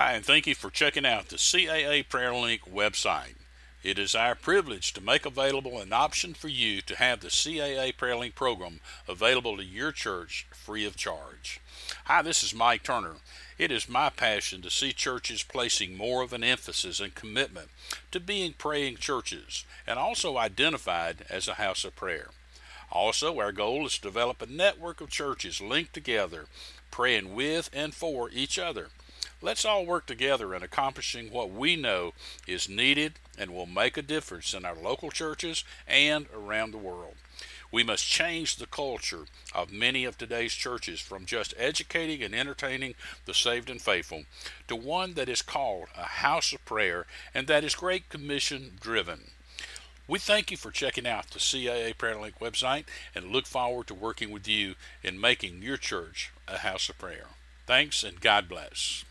Hi, and thank you for checking out the CAA Prayer Link website. It is our privilege to make available an option for you to have the CAA Prayer Link program available to your church free of charge. Hi, this is Mike Turner. It is my passion to see churches placing more of an emphasis and commitment to being praying churches and also identified as a house of prayer. Also, our goal is to develop a network of churches linked together, praying with and for each other. Let's all work together in accomplishing what we know is needed and will make a difference in our local churches and around the world. We must change the culture of many of today's churches from just educating and entertaining the saved and faithful to one that is called a house of prayer and that is Great Commission driven. We thank you for checking out the CAA Prayer Link website and look forward to working with you in making your church a house of prayer. Thanks and God bless.